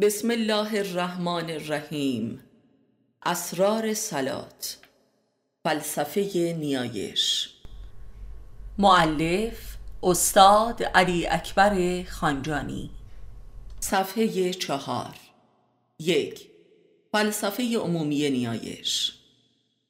بسم الله الرحمن الرحیم. اسرار سلات فلسفه نیایش. معلف استاد علی اکبر خانجانی. صفحه چهار. یک. فلسفه عمومی نیایش.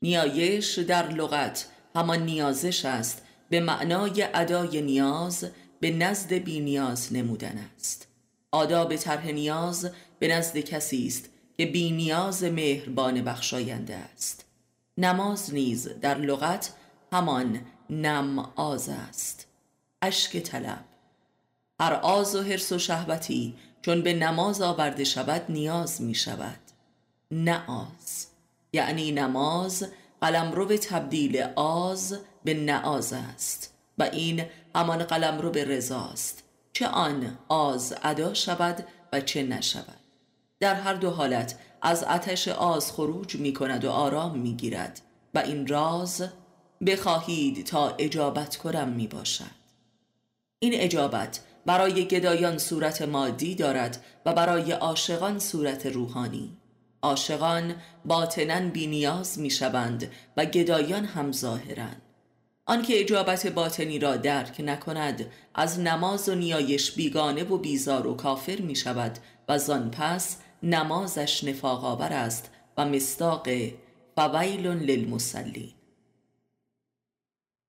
نیایش در لغت همان نیازش است به معنای ادای نیاز به نزد بی نیاز نمودن است. آداب طرح نیاز به نزد کسی است که بی نیاز مهربان بخشاینده است. نماز نیز در لغت همان نماز است. اشک طلب. هر آز و حرس و شهوتی چون به نماز آورده شود نیاز می شود. نعاز یعنی نماز قلمرو تبدیل آز به نعاز است و این همان قلمرو به رضاست چه آن آز ادا شود و چه نشود. در هر دو حالت از آتش آز خروج می کند و آرام می گیرد و این راز بخواهید تا اجابت کنم می باشد این اجابت برای گدایان صورت مادی دارد و برای عاشقان صورت روحانی. عاشقان باطنا بی نیاز می شوند و گدایان هم ظاهرند. آنکه اجابت باطنی را درک نکند از نماز و نیایش بیگانه و بیزار و کافر می شود و زان پس نمازش نفاق آور است و مستاق فویل للمسلین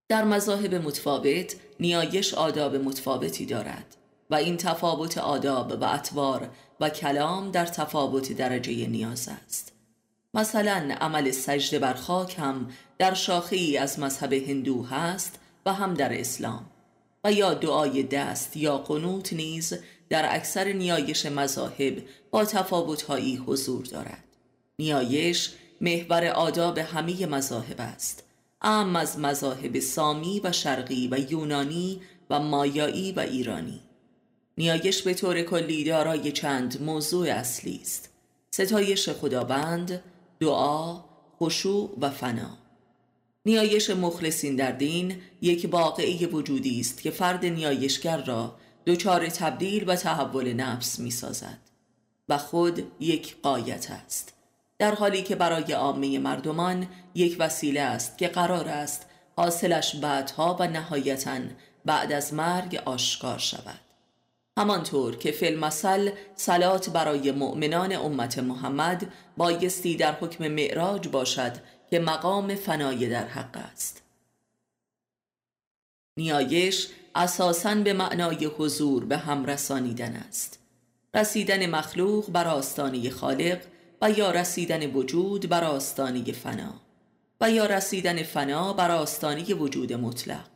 در مذاهب متفاوت نیایش آداب متفاوتی دارد و این تفاوت آداب و اطوار و کلام در تفاوت درجه نیاز است. مثلا عمل سجده بر خاک هم در شاخه ای از مذهب هندو هست و هم در اسلام. و یا دعای دست یا قنوت نیز در اکثر نیایش مذاهب با تفاوتهایی حضور دارد. نیایش محور آداب همه مذاهب است. ام از مذاهب سامی و شرقی و یونانی و مایایی و ایرانی. نیایش به طور کلی دارای چند موضوع اصلی است. ستایش خداوند دعا خشوع و فنا. نیایش مخلصین در دین یک واقعی وجودی است که فرد نیایشگر را دچار تبدیل و تحول نفس می سازد و خود یک قایت است. در حالی که برای عامه مردمان یک وسیله است که قرار است حاصلش بعدها و نهایتا بعد از مرگ آشکار شود. همانطور که فی المثل سلات برای مؤمنان امت محمد بایستی در حکم معراج باشد که مقام فنای در حق است. نیایش اساساً به معنای حضور به هم رسانیدن است. رسیدن مخلوق بر آستانه خالق و یا رسیدن وجود بر آستانه فنا و یا رسیدن فنا بر آستانه وجود مطلق.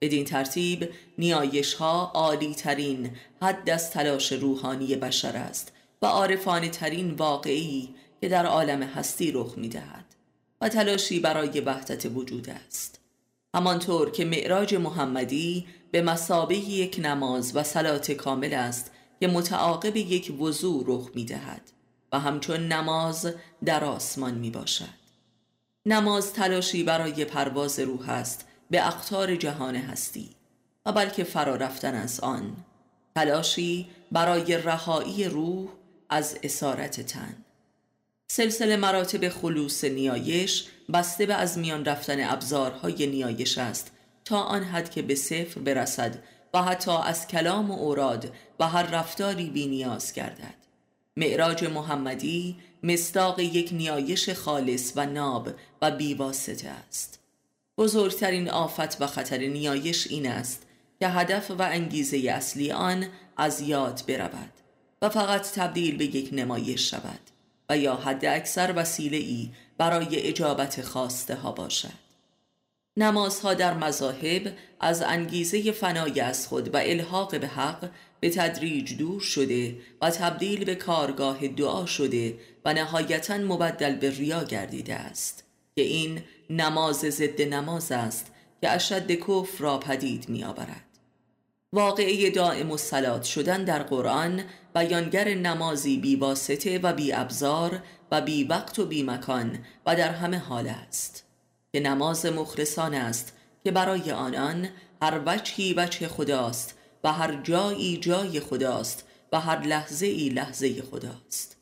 بدین ترتیب نیایش ها عالی ترین حد از تلاش روحانی بشر است و عارفانه ترین واقعی که در عالم هستی رخ می دهد و تلاشی برای وحدت وجود است. همانطور که معراج محمدی به مسابه یک نماز و سلات کامل است که متعاقب یک وضوع رخ می دهد و همچون نماز در آسمان می باشد نماز تلاشی برای پرواز روح است به اقتار جهان هستی و بلکه فرا رفتن از آن تلاشی برای رهایی روح از اسارت تن. سلسله مراتب خلوص نیایش بسته به از میان رفتن ابزارهای نیایش است تا آن حد که به صفر برسد و حتی از کلام و اوراد و هر رفتاری بی نیاز گردد. معراج محمدی مستاق یک نیایش خالص و ناب و بیواسطه است. بزرگترین آفت و خطر نیایش این است که هدف و انگیزه اصلی آن از یاد برود و فقط تبدیل به یک نمایش شود و یا حد اکثر وسیله ای برای اجابت خواسته ها باشد. نمازها در مذاهب از انگیزه فنای از خود و الحاق به حق به تدریج دور شده و تبدیل به کارگاه دعا شده و نهایتا مبدل به ریا گردیده است که این نماز ضد نماز است که اشد کفر را پدید می آورد. واقعه دائم الصلات شدن در قرآن بیانگر نمازی بی واسطه و بی ابزار و بی وقت و بی مکان و در همه حال است که نماز مخرسان است که برای آنان هر وجهی وجه خداست و هر جایی جای خداست و هر لحظه ای لحظه خداست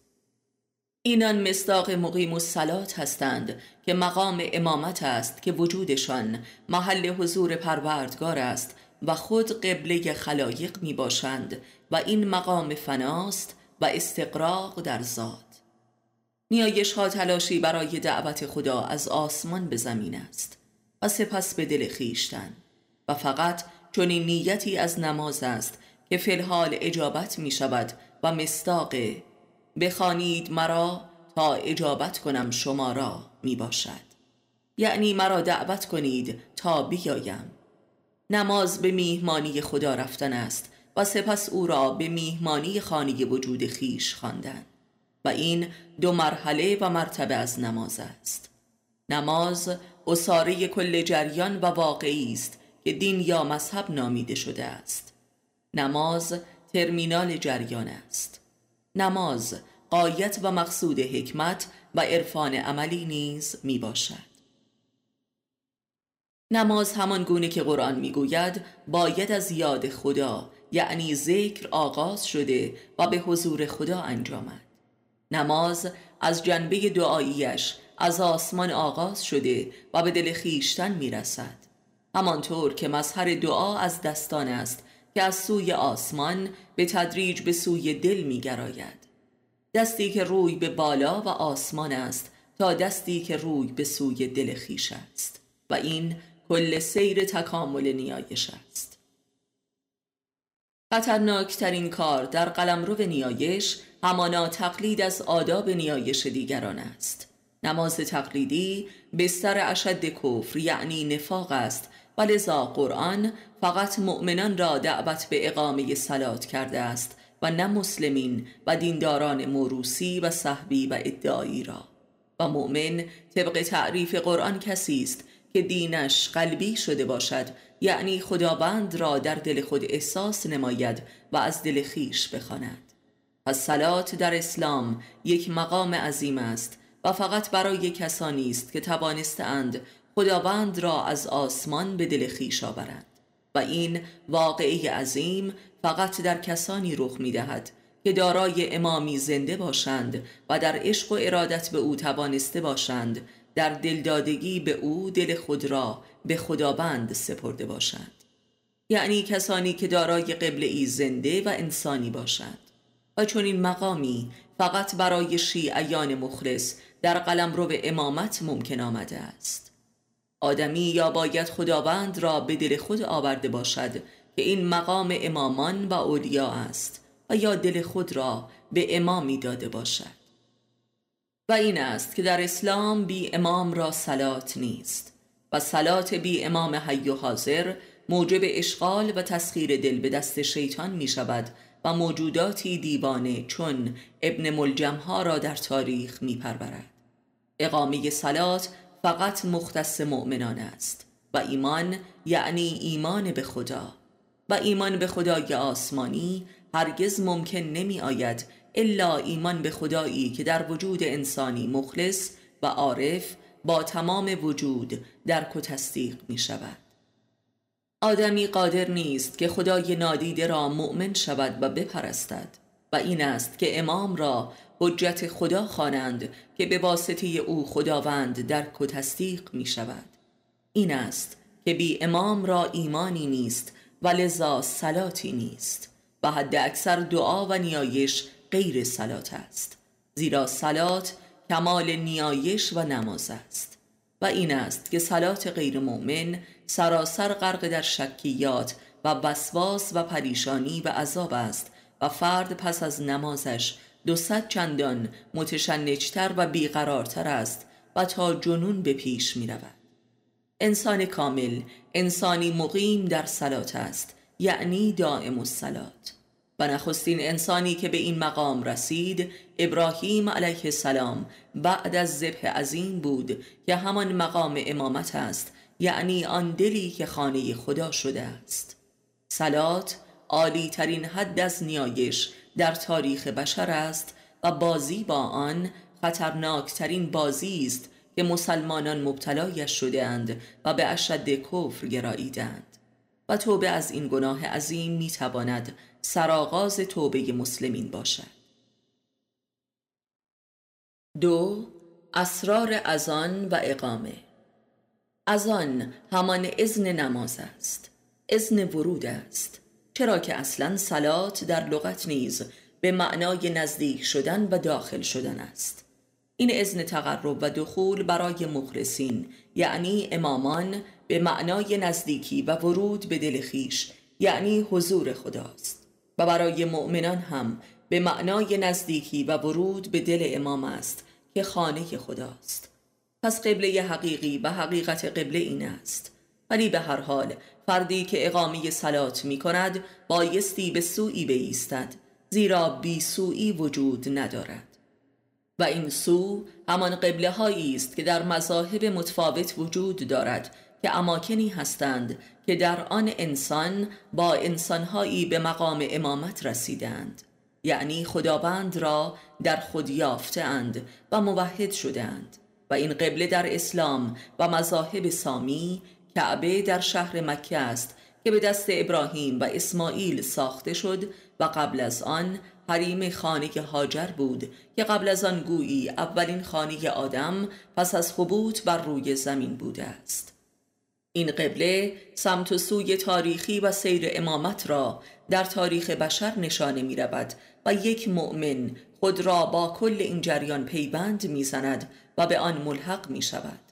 اینان مصداق مقیم و سلات هستند که مقام امامت است که وجودشان محل حضور پروردگار است و خود قبله خلایق می باشند و این مقام فناست و استقراق در ذات. نیایش ها تلاشی برای دعوت خدا از آسمان به زمین است و سپس به دل خیشتن و فقط چون نیتی از نماز است که فی الحال اجابت می شود و مستاق بخوانید مرا تا اجابت کنم شما را می باشد. یعنی مرا دعوت کنید تا بیایم. نماز به میهمانی خدا رفتن است و سپس او را به میهمانی خانه وجود خیش خواندن و این دو مرحله و مرتبه از نماز است. نماز اصاره کل جریان و واقعی است که دین یا مذهب نامیده شده است. نماز ترمینال جریان است. نماز قایت و مقصود حکمت و عرفان عملی نیز می باشد نماز همان گونه که قرآن می‌گوید باید از یاد خدا یعنی ذکر آغاز شده و به حضور خدا انجامد. نماز از جنبه دعاییش از آسمان آغاز شده و به دل خیشتن می‌رسد. همانطور که مظهر دعا از دستان است که از سوی آسمان به تدریج به سوی دل میگراید. دستی که روی به بالا و آسمان است تا دستی که روی به سوی دل خیش است و این کل سیر تکامل نیایش است. خطرناکترین کار در قلمرو نیایش همانا تقلید از آداب نیایش دیگران است. نماز تقلیدی بستر اشد کفر یعنی نفاق است و لذا قرآن فقط مؤمنان را دعوت به اقامه سلات کرده است و نه مسلمین و دینداران موروسی و صحبی و ادعایی را. و مؤمن طبق تعریف قرآن کسی است که دینش قلبی شده باشد یعنی خداوند را در دل خود احساس نماید و از دل خیش بخواند. پس سلات در اسلام یک مقام عظیم است و فقط برای کسانی است که توانستند خداوند را از آسمان به دل خیش آورند و این واقعی عظیم فقط در کسانی رخ می دهد که دارای امامی زنده باشند و در عشق و ارادت به او توانسته باشند در دلدادگی به او دل خود را به خداوند سپرده باشند. یعنی کسانی که دارای قبل ای زنده و انسانی باشند. و چون این مقامی فقط برای شیعیان مخلص در قلم رو به امامت ممکن آمده است. آدمی یا باید خداوند را به دل خود آورده باشد که این مقام امامان و اولیا است و یا دل خود را به امامی داده باشد و این است که در اسلام بی امام را سلات نیست و سلات بی امام حی و حاضر موجب اشغال و تسخیر دل به دست شیطان می شود و موجوداتی دیوانه چون ابن ملجم را در تاریخ می پرورد. اقامه سلات فقط مختص مؤمنان است و ایمان یعنی ایمان به خدا و ایمان به خدای آسمانی هرگز ممکن نمی آید الا ایمان به خدایی که در وجود انسانی مخلص و عارف با تمام وجود درک و تصدیق می شود. آدمی قادر نیست که خدای نادیده را مؤمن شود و بپرستد و این است که امام را حجت خدا خوانند که به واسطه او خداوند درک و تصدیق می شود این است که بی امام را ایمانی نیست و لذا سلاتی نیست. و حد اکثر دعا و نیایش غیر سلات است. زیرا سلات کمال نیایش و نماز است. و این است که سلات غیر مؤمن سراسر غرق در شکیات و وسواس و پریشانی و عذاب است و فرد پس از نمازش دو چندان متشنجتر و بیقرارتر است و تا جنون به پیش می رود. انسان کامل انسانی مقیم در سلات است یعنی دائم السلات و نخستین انسانی که به این مقام رسید ابراهیم علیه السلام بعد از ذبح عظیم بود که همان مقام امامت است یعنی آن دلی که خانه خدا شده است سلات عالی ترین حد از نیایش در تاریخ بشر است و بازی با آن خطرناکترین بازی است که مسلمانان مبتلایش شده اند و به اشد کفر گراییدند و توبه از این گناه عظیم می تواند سرآغاز توبه مسلمین باشد. دو اسرار ازان و اقامه. ازان همان ازن نماز است. ازن ورود است. چرا که اصلا سلات در لغت نیز به معنای نزدیک شدن و داخل شدن است. این ازن تقرب و دخول برای مخلصین یعنی امامان به معنای نزدیکی و ورود به دل خیش یعنی حضور خداست و برای مؤمنان هم به معنای نزدیکی و ورود به دل امام است که خانه خداست پس قبله حقیقی و حقیقت قبله این است. ولی به هر حال فردی که اقامی سلات می کند بایستی به سوی بیستد زیرا بی سوی وجود ندارد. و این سو همان قبله هایی است که در مذاهب متفاوت وجود دارد که اماکنی هستند که در آن انسان با انسانهایی به مقام امامت رسیدند. یعنی خداوند را در خود یافتند و موحد شدند و این قبله در اسلام و مذاهب سامی کعبه در شهر مکه است که به دست ابراهیم و اسماعیل ساخته شد و قبل از آن حریم خانه هاجر بود که قبل از آن گویی اولین خانه آدم پس از خبوت بر روی زمین بوده است. این قبله سمت و سوی تاریخی و سیر امامت را در تاریخ بشر نشانه می و یک مؤمن خود را با کل این جریان پیوند می‌زند و به آن ملحق می شود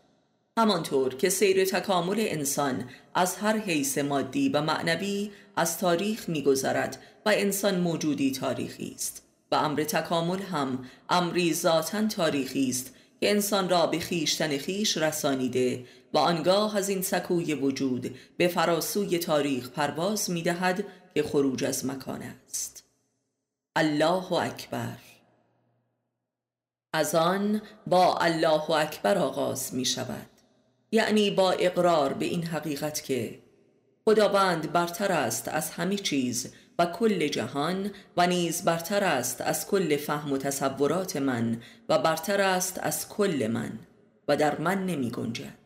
همانطور که سیر تکامل انسان از هر حیث مادی و معنوی از تاریخ میگذرد و انسان موجودی تاریخی است. و امر تکامل هم امری ذاتا تاریخی است که انسان را به خیشتن خیش رسانیده و آنگاه از این سکوی وجود به فراسوی تاریخ پرواز می دهد که خروج از مکان است. الله اکبر. از آن با الله اکبر آغاز می شود یعنی با اقرار به این حقیقت که خداوند برتر است از همه چیز و کل جهان و نیز برتر است از کل فهم و تصورات من و برتر است از کل من و در من نمی گنجد.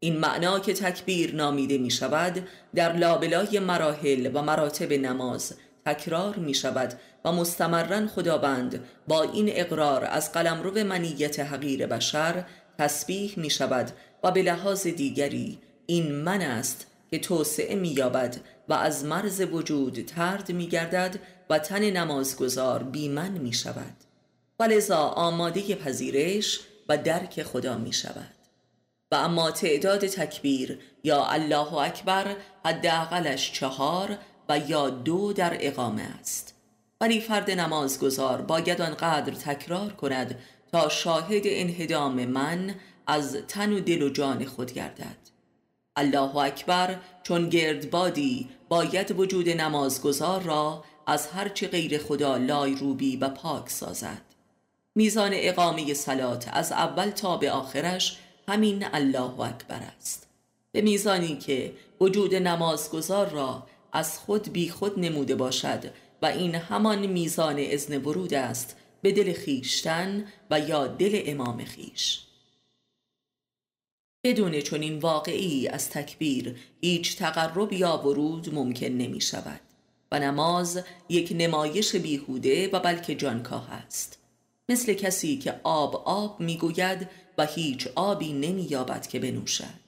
این معنا که تکبیر نامیده می شود در لابلای مراحل و مراتب نماز تکرار می شود و مستمرا خداوند با این اقرار از قلمرو منیت حقیر بشر تسبیح می شود و به لحاظ دیگری این من است که توسعه می یابد و از مرز وجود ترد می گردد و تن نمازگزار بیمن می شود و لذا آماده پذیرش و درک خدا می شود و اما تعداد تکبیر یا الله اکبر حداقلش چهار و یا دو در اقامه است. ولی فرد نمازگزار باید آنقدر تکرار کند تا شاهد انهدام من از تن و دل و جان خود گردد. الله اکبر چون گردبادی باید وجود نمازگزار را از هرچه غیر خدا لای روبی و پاک سازد. میزان اقامه سلات از اول تا به آخرش همین الله اکبر است. به میزانی که وجود نمازگزار را از خود بی خود نموده باشد و این همان میزان ازن ورود است به دل خیشتن و یا دل امام خیش بدون چنین واقعی از تکبیر هیچ تقرب یا ورود ممکن نمی شود و نماز یک نمایش بیهوده و بلکه جانکاه است. مثل کسی که آب آب می‌گوید و هیچ آبی نمییابد که بنوشد.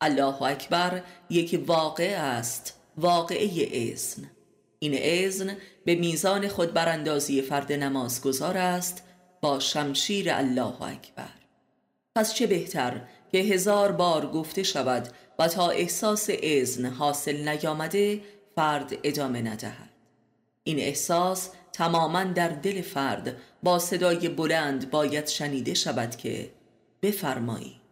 الله اکبر یک واقع است واقعه ازن این ازن به میزان خود براندازی فرد نمازگزار است با شمشیر الله اکبر. پس چه بهتر که هزار بار گفته شود و تا احساس ازن حاصل نیامده فرد ادامه ندهد. این احساس تماما در دل فرد با صدای بلند باید شنیده شود که بفرمایید.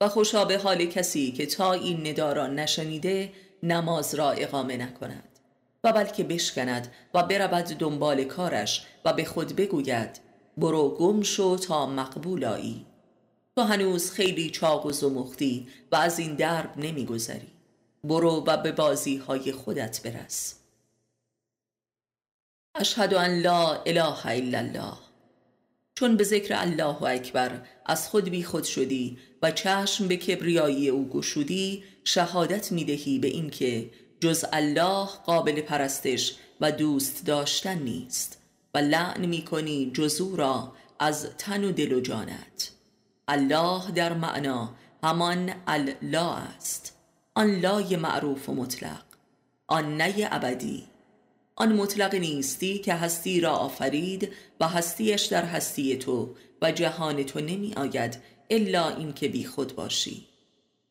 و خوشا به حال کسی که تا این ندارا نشنیده نماز را اقامه نکند و بلکه بشکند و برود دنبال کارش و به خود بگوید برو گم شو تا مقبول آیی. تو هنوز خیلی چاق و زمختی و از این درب نمیگذری. برو و به بازی های خودت برس. اشهد ان لا اله الا الله. چون به ذکر الله اکبر از خود بی خود شدی و چشم به کبریایی او گشودی شهادت می دهی به اینکه جز الله قابل پرستش و دوست داشتن نیست و لعن می کنی جزو را از تن و دل و جانت. الله در معنا همان الله است. آن لای معروف و مطلق. آن نی ابدی. آن مطلق نیستی که هستی را آفرید و هستیش در هستی تو و جهان تو نمی آید الا اینکه بی خود باشی.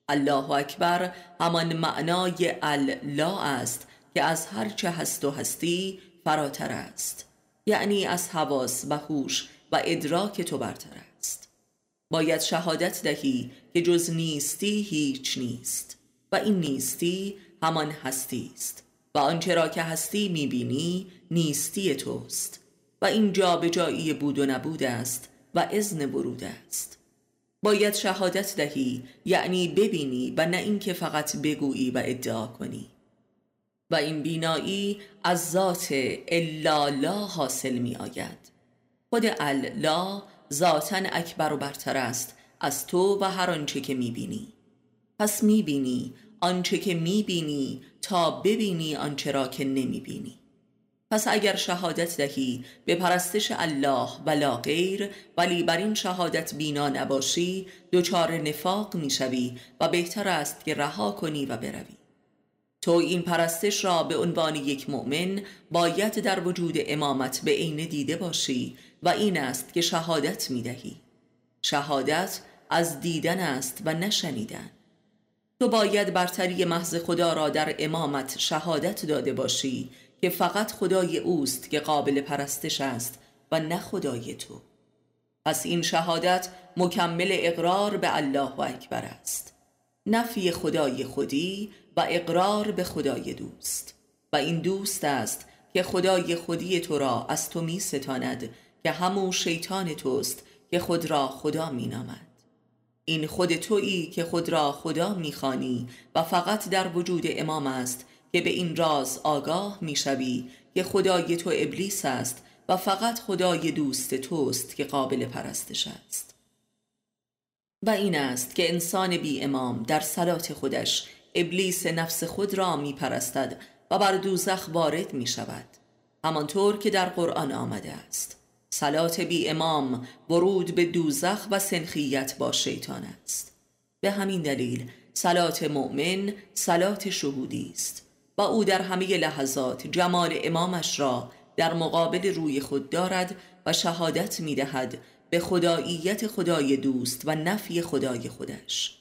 الله اکبر همان معنای الله است که از هر چه هست و هستی فراتر است. یعنی از حواس و هوش و ادراک تو برتر باید شهادت دهی که جز نیستی هیچ نیست و این نیستی همان هستی است و آنچه را که هستی می‌بینی نیستی توست و این جایی بود و نبود است و اذن ورود است. باید شهادت دهی یعنی ببینی و نه اینکه فقط بگویی و ادعا کنی. و این بینایی از ذات الا لا حاصل می آید خود الله ذاتا اکبر و برتر است. از تو و هر آنچه که می بینی پس می بینی آنچه که می بینی تا ببینی آنچه را که نمی بینی پس اگر شهادت دهی به پرستش الله و غیر ولی بر این شهادت بینا نباشی دچار نفاق می‌شوی و بهتر است که رها کنی و بروی. تو این پرستش را به عنوان یک مؤمن باید در وجود امامت به عین دیده باشی و این است که شهادت می دهی. شهادت از دیدن است و نشنیدن. تو باید برتری محض خدا را در امامت شهادت داده باشی که فقط خدای اوست که قابل پرستش است و نه خدای تو. پس این شهادت مکمل اقرار به الله و اکبر است. نفی خدای خودی و اقرار به خدای دوست. و این دوست است که خدای خودی تو را از تو می ستاند که همو شیطان توست که خود را خدا می نامد. این خود تویی که خود را خدا می‌خوانی و فقط در وجود امام است که به این راز آگاه می‌شوی که خدای تو ابلیس است و فقط خدای دوست توست که قابل پرستش است. و این است که انسان بی امام در صلات خودش ابلیس نفس خود را می پرستد و بر دوزخ وارد می شود همانطور که در قرآن آمده است. سلات بی امام ورود به دوزخ و سنخیت با شیطان است. به همین دلیل سلات مؤمن سلات شهودی است و او در همه لحظات جمال امامش را در مقابل روی خود دارد و شهادت می دهد به خداییت خدای دوست و نفی خدای خودش.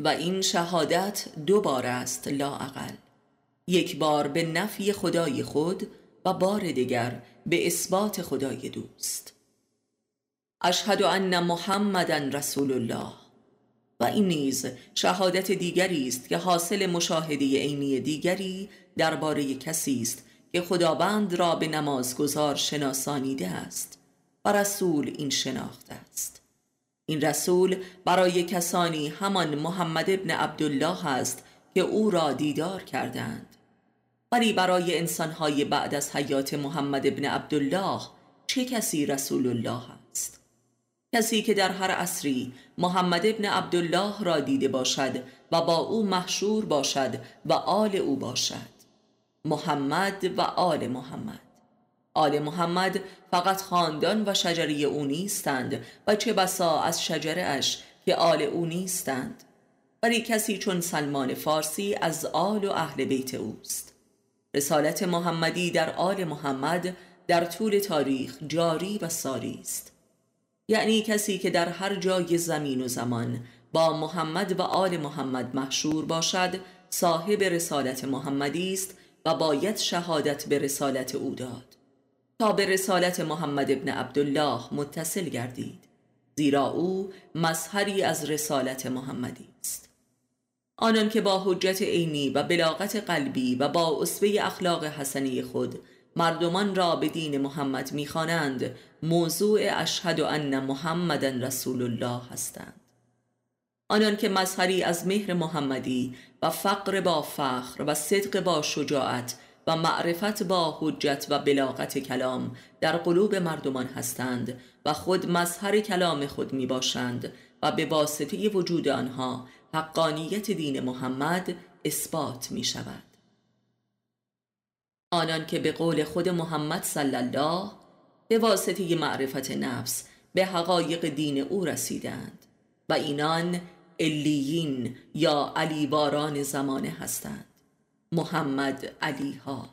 و این شهادت دو بار است لاعقل یک بار به نفی خدای خود و بار دیگر به اثبات خدای دوست. اشهد ان محمدن رسول الله. و این نیز شهادت دیگری است که حاصل مشاهده عینی دیگری درباره کسی است که خداوند را به نمازگزار شناسانیده است و رسول این شناخته است. این رسول برای کسانی همان محمد ابن عبدالله است که او را دیدار کردند. ولی برای انسانهای بعد از حیات محمد ابن عبدالله چه کسی رسول الله است؟ کسی که در هر عصری محمد ابن عبدالله را دیده باشد و با او محشور باشد و آل او باشد. محمد و آل محمد. آل محمد فقط خاندان و شجره او نیستند و چه بسا از شجره اش که آل او نیستند. ولی کسی چون سلمان فارسی از آل و اهل بیت اوست. رسالت محمدی در آل محمد در طول تاریخ جاری و ساری است. یعنی کسی که در هر جای زمین و زمان با محمد و آل محمد محشور باشد صاحب رسالت محمدی است و باید شهادت به رسالت او داد. تا به رسالت محمد ابن عبدالله متصل گردید. زیرا او مظهری از رسالت محمدی است. آنان که با حجت عینی و بلاغت قلبی و با اسوه اخلاق حسنی خود مردمان را به دین محمد می‌خوانند موضوع اشهد ان محمدن رسول الله هستند. آنان که مظهری از مهر محمدی و فقر با فخر و صدق با شجاعت و معرفت با حجت و بلاغت کلام در قلوب مردمان هستند و خود مظهر کلام خود می باشند و به واسطه وجود آنها حقانیت دین محمد اثبات می شود آنان که به قول خود محمد صلی الله به واسطه معرفت نفس به حقایق دین او رسیدند و اینان الیین یا علیواران زمانه هستند. محمد علی ها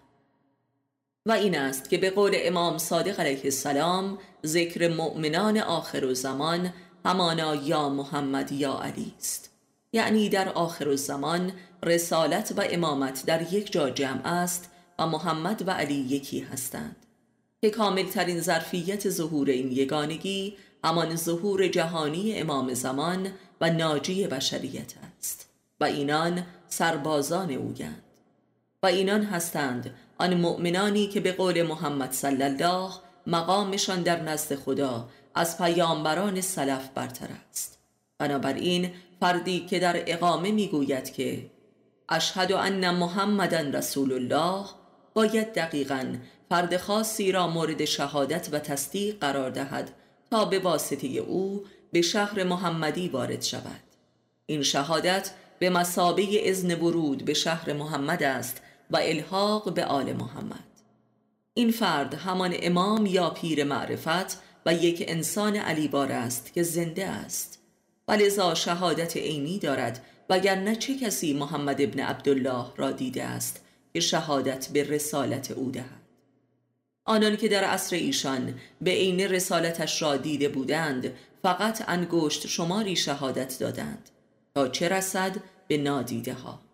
و این است که به قول امام صادق علیه السلام ذکر مؤمنان آخر و زمان همانا یا محمد یا علی است. یعنی در آخر زمان رسالت و امامت در یک جا جمع است و محمد و علی یکی هستند. که کاملترین ظرفیت ظهور این یگانگی همان ظهور جهانی امام زمان و ناجی بشریت است. و اینان سربازان اویند و اینان هستند. آن مؤمنانی که به قول محمد صلی الله مقامشان در نزد خدا از پیامبران سلف برتر است. بنابراین فردی که در اقامه می‌گوید که اشهد ان محمدن رسول الله باید دقیقا فرد خاصی را مورد شهادت و تصدیق قرار دهد تا به واسطه او به شهر محمدی وارد شود. این شهادت به مسابه ازن ورود به شهر محمد است و الحاق به آل محمد. این فرد همان امام یا پیر معرفت و یک انسان علیبار است که زنده است. و لذا شهادت عینی دارد وگرنه چه کسی محمد ابن عبدالله را دیده است که شهادت به رسالت او دهد؟ آنان که در عصر ایشان به عین رسالتش را دیده بودند فقط انگشت شماری شهادت دادند تا چه رسد به نادیده ها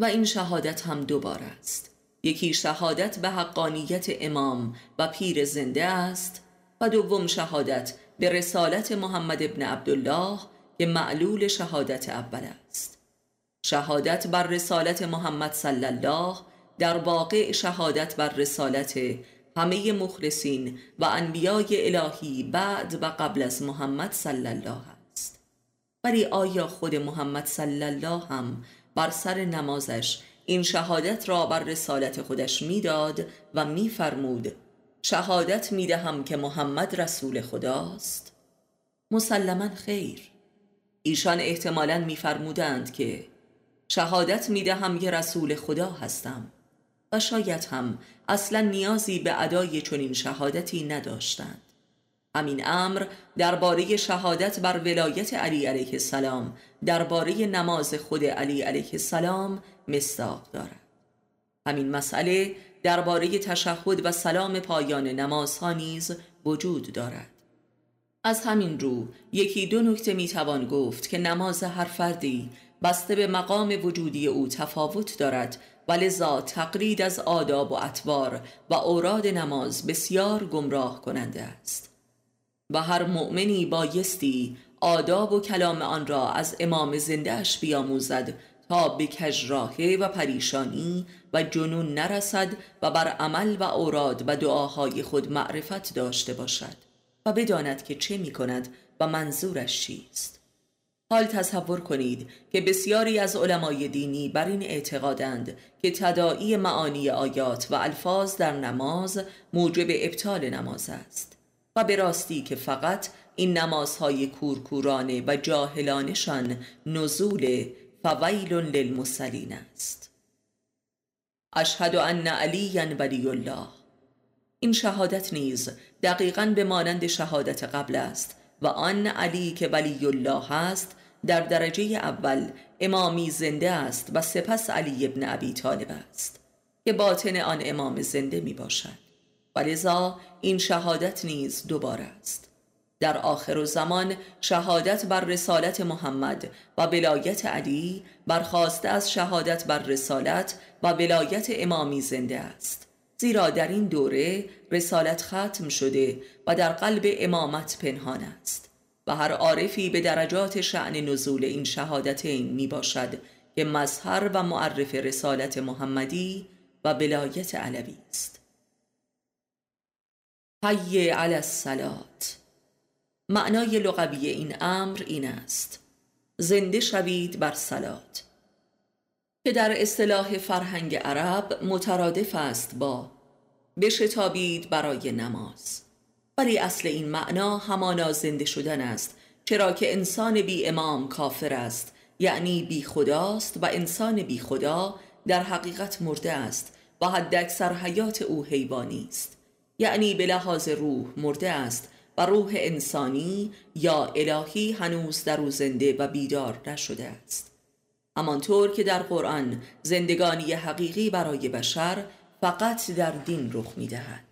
و این شهادت هم دوبار است. یکی شهادت به حقانیت امام و پیر زنده است و دوم شهادت به رسالت محمد ابن عبدالله که معلول شهادت اول است. شهادت بر رسالت محمد صلی الله در واقع شهادت بر رسالت همه مخلصین و انبیای الهی بعد و قبل از محمد صلی الله است. ولی آیا خود محمد صلی الله هم بر سر نمازش. این شهادت را بر رسالت خودش می‌داد و میفرمود شهادت می‌دهم که محمد رسول خداست. مسلما خیر. ایشان احتمالا میفرمودند که شهادت می‌دهم که رسول خدا هستم و شاید هم اصلا نیازی به ادای چنین شهادتی نداشتند. همین امر درباره شهادت بر ولایت علی علیه السلام درباره نماز خود علی علیه السلام مستاق دارد. همین مسئله درباره تشهد و سلام پایان نمازها نیز وجود دارد. از همین رو یکی دو نکته می‌توان گفت که نماز هر فردی بسته به مقام وجودی او تفاوت دارد و لذا تقلید از آداب و اطوار و اوراد نماز بسیار گمراه کننده است. و هر مؤمنی بایستی آداب و کلام آن را از امام زندهش بیاموزد تا به کجراهه و پریشانی و جنون نرسد و بر عمل و اوراد و دعاهای خود معرفت داشته باشد و بداند که چه می کند و منظورش چیست. حال تصور کنید که بسیاری از علمای دینی بر این اعتقادند که تدائی معانی آیات و الفاظ در نماز موجب ابطال نماز است. و به راستی که فقط این نمازهای کورکورانه و جاهلانشان نزول فویل للمسلین است. اشهد ان علی ولی الله. این شهادت نیز دقیقا به مانند شهادت قبل است و آن علی که ولی الله است در درجه اول امامی زنده است و سپس علی ابن ابی طالب است که باطن آن امام زنده می باشد و لذا این شهادت نیز دوباره است. در آخر زمان شهادت بر رسالت محمد و ولایت علی برخواسته از شهادت بر رسالت و ولایت امامی زنده است. زیرا در این دوره رسالت ختم شده و در قلب امامت پنهان است. و هر عارفی به درجات شعن نزول این شهادتین می باشد که مظهر و معرف رسالت محمدی و ولایت علوی است. حی علی الصلات. معنای لغوی این امر این است. زنده شوید بر سلات که در اصطلاح فرهنگ عرب مترادف است با بشتابید برای نماز. ولی اصل این معنا همانا زنده شدن است چرا که انسان بی امام کافر است یعنی بی خداست و انسان بی خدا در حقیقت مرده است و حد اکثر حیات او حیوانی است. یعنی به لحاظ روح مرده است. و روح انسانی یا الهی هنوز در او زنده و بیدار نشده است. همانطور که در قرآن زندگانی حقیقی برای بشر فقط در دین رخ می دهد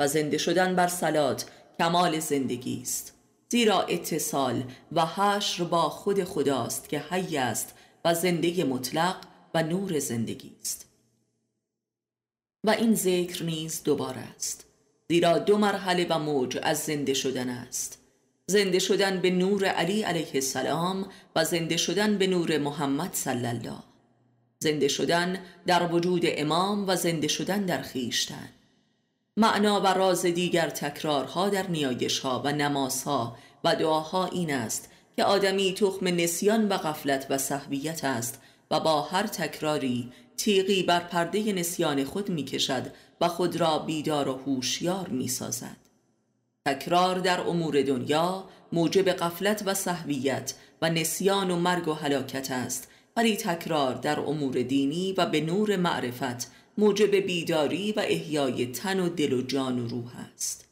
و زنده شدن بر سلات کمال زندگی است. زیرا اتصال و حشر با خود خداست که حی است و زنده مطلق و نور زندگی است. و این ذکر نیز دوباره است. زیرا دو مرحله و موج از زنده شدن است. زنده شدن به نور علی علیه السلام و زنده شدن به نور محمد صلی الله. زنده شدن در وجود امام و زنده شدن در خیشتن. معنا و راز دیگر تکرارها در نیایشها و نمازها و دعاها این است که آدمی تخم نسیان و غفلت و صحبیت است و با هر تکراری تیغی بر پرده نسیان خود می کشد و خود را بیدار و هوشیار می سازد. تکرار در امور دنیا موجب غفلت و صحویت و نسیان و مرگ و حلاکت است ولی تکرار در امور دینی و به نور معرفت موجب بیداری و احیای تن و دل و جان و روح است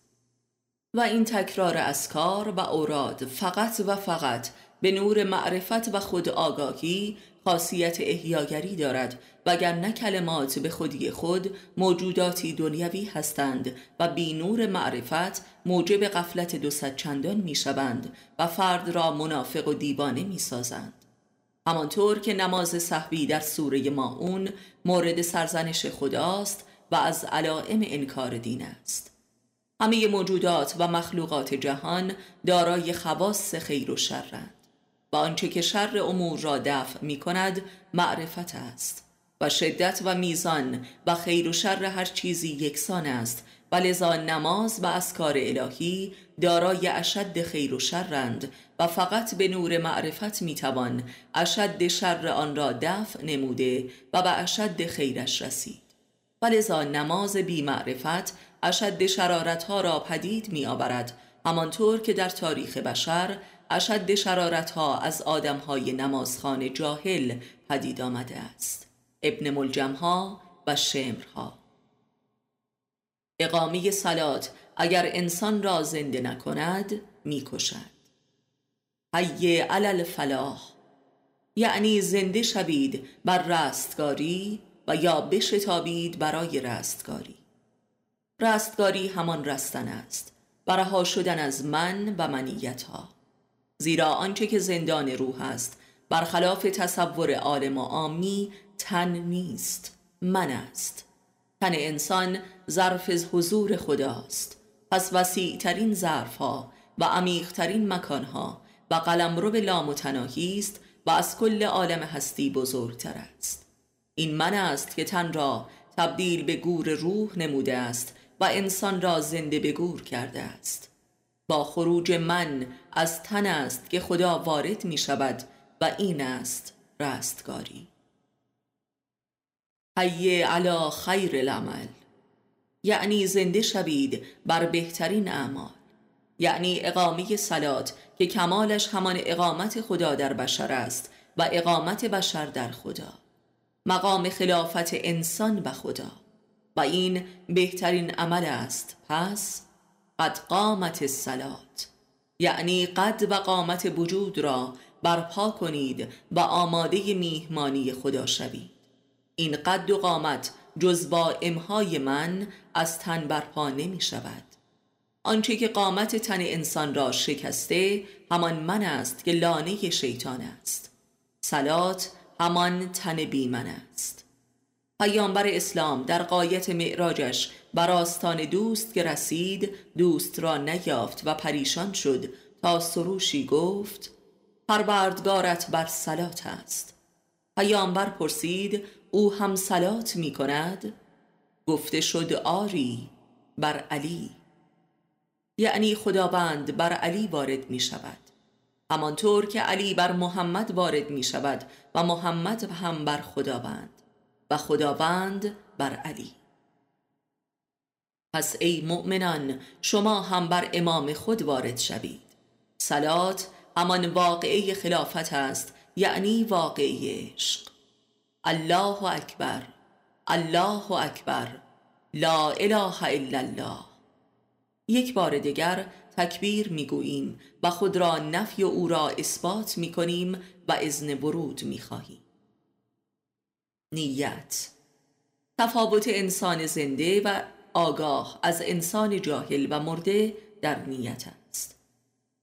و این تکرار اسکار و اوراد فقط و فقط به نور معرفت و خود آگاهی خاصیت احیاگری دارد وگرنه کلمات به خودی خود موجوداتی دنیوی هستند و بی نور معرفت موجب قفلت دو چندان می شوند و فرد را منافق و دیوانه می سازند. همانطور که نماز صحبی در سوره ماون مورد سرزنش خداست و از علائم انکار دین است. همه موجودات و مخلوقات جهان دارای خواص خیر و شرند. و آنچه که شر امور را دفع می کند معرفت است و شدت و میزان و خیر و شر هر چیزی یکسان است. و لذا نماز و اسکار الهی دارای اشد خیر و شرند و فقط به نور معرفت می‌توان اشد شر آن را دفع نموده و به اشد خیرش رسید. و لذا نماز بی معرفت اشد شرارتها را پدید می آورد همانطور که در تاریخ بشر اشد شرارت ها از آدم های نمازخان جاهل پدید آمده است. ابن ملجم ها و شمر ها اقامی سلات اگر انسان را زنده نکند می‌کشد. حی علل فلاح یعنی زنده شوید بر رستگاری و یا بشتابید برای رستگاری. رستگاری همان رستن است. برها شدن از من و منیت ها زیرا آنچه که زندان روح است برخلاف تصور عالم و عامی تن نیست من است. تن انسان ظرف حضور خداست پس وسیع ترین ظرف ها و عمیق ترین مکان ها و قلمرو لامتناهی است و از کل عالم هستی بزرگتر است. این من است که تن را تبدیل به گور روح نموده است و انسان را زنده به گور کرده است. با خروج من از تن است که خدا وارد می شود و این است رستگاری. حی علا خیر العمل. یعنی زنده شوید بر بهترین اعمال. یعنی اقامه سلات که کمالش همان اقامت خدا در بشر است و اقامت بشر در خدا. مقام خلافت انسان و خدا. و این بهترین عمل است. پس قد قامت السلات یعنی قد و قامت وجود را برپا کنید و آماده میهمانی خدا شوید. این قد و قامت جز با امهای من از تن برپا نمی شود آنچه که قامت تن انسان را شکسته همان من است که لانه شیطان است. سلات همان تن بی من است. پیامبر اسلام در قایت معراجش بر آستان دوست که رسید دوست را نیافت و پریشان شد تا سروشی گفت پروردگارت بر سلات است. پیامبر پرسید او هم سلات می کند؟ گفته شد آری بر علی. یعنی خداوند بر علی وارد می شود. همانطور که علی بر محمد وارد می شود و محمد هم بر خداوند و خداوند بر علی. پس ای مؤمنان شما هم بر امام خود وارد شوید. سلات همان واقعه خلافت است یعنی واقعی عشق. الله اکبر الله اکبر لا اله الا الله. یک بار دیگر تکبیر می‌گوییم و خود را نفی و او را اثبات می‌کنیم و اذن برود می‌خواهیم. نیت تفاوت انسان زنده و آگاه از انسان جاهل و مرده در نیت است.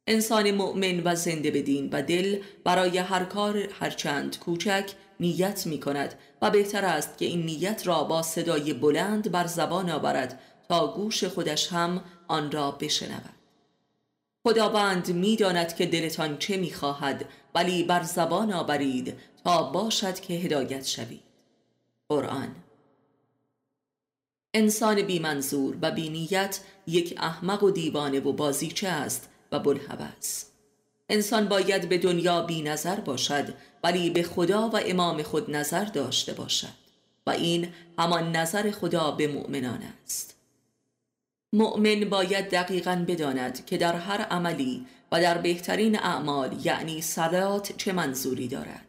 انسان مؤمن و زنده به دین و دل برای هر کار هرچند کوچک نیت می کند و بهتر است که این نیت را با صدای بلند بر زبان آورد تا گوش خودش هم آن را بشنود. خداوند می‌داند که دلتان چه می‌خواهد ولی بر زبان آورید تا باشد که هدایت شوید. قرآن انسان بی منظور و بی نیت یک احمق و دیوانه و بازیچه است و بلحوث انسان باید به دنیا بی نظر باشد ولی به خدا و امام خود نظر داشته باشد. و این همان نظر خدا به مؤمنان است. مؤمن باید دقیقا بداند که در هر عملی و در بهترین اعمال یعنی صلات چه منظوری دارد.